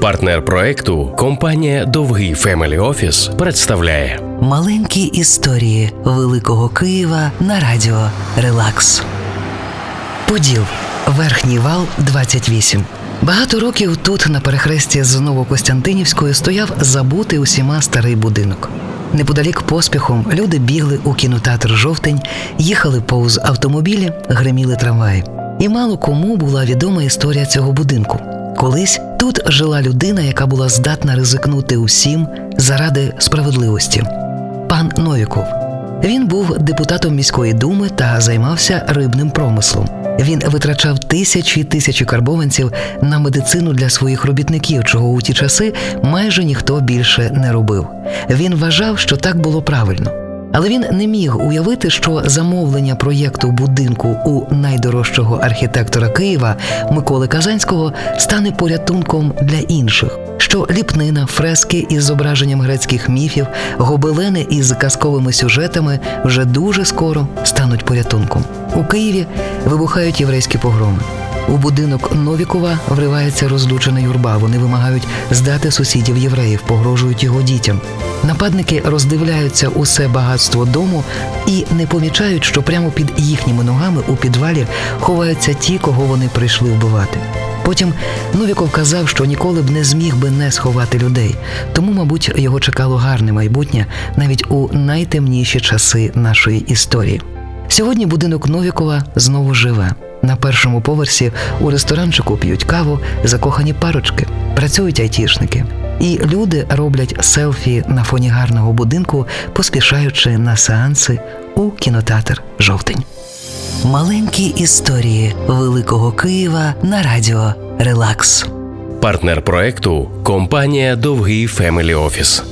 Партнер проекту компанія Довгий Family Office представляє Маленькі історії Великого Києва на радіо Релакс. Поділ. Верхній вал 28. Багато років тут, на перехресті з Новокостянтинівською, стояв забутий усіма старий будинок. Неподалік поспіхом люди бігли у кінотеатр жовтень, їхали повз автомобілі, гриміли трамваї. І мало кому була відома історія цього будинку. Колись тут жила людина, яка була здатна ризикнути усім заради справедливості. Пан Новіков. Він був депутатом міської думи та займався рибним промислом. Він витрачав тисячі й тисячі карбованців на медицину для своїх робітників, чого у ті часи майже ніхто більше не робив. Він вважав, що так було правильно. Але він не міг уявити, що замовлення проєкту будинку у найдорожчого архітектора Києва Миколи Казанського стане порятунком для інших. Що ліпнина, фрески із зображенням грецьких міфів, гобелени із казковими сюжетами вже дуже скоро стануть порятунком. У Києві вибухають єврейські погроми. У будинок Новікова вривається розлючена юрба. Вони вимагають здати сусідів євреїв, погрожують його дітям. Нападники роздивляються усе багатство дому і не помічають, що прямо під їхніми ногами у підвалі ховаються ті, кого вони прийшли вбивати. Потім Новіков казав, що ніколи б не зміг би не сховати людей, тому, мабуть, його чекало гарне майбутнє навіть у найтемніші часи нашої історії. Сьогодні будинок Новікова знову живе. На першому поверсі у ресторанчику п'ють каву, закохані парочки, працюють айтішники. І люди роблять селфі на фоні гарного будинку, поспішаючи на сеанси у кінотеатр Жовтень. Маленькі історії Великого Києва на радіо Релакс. партнер проекту компанія Довгий Family Office.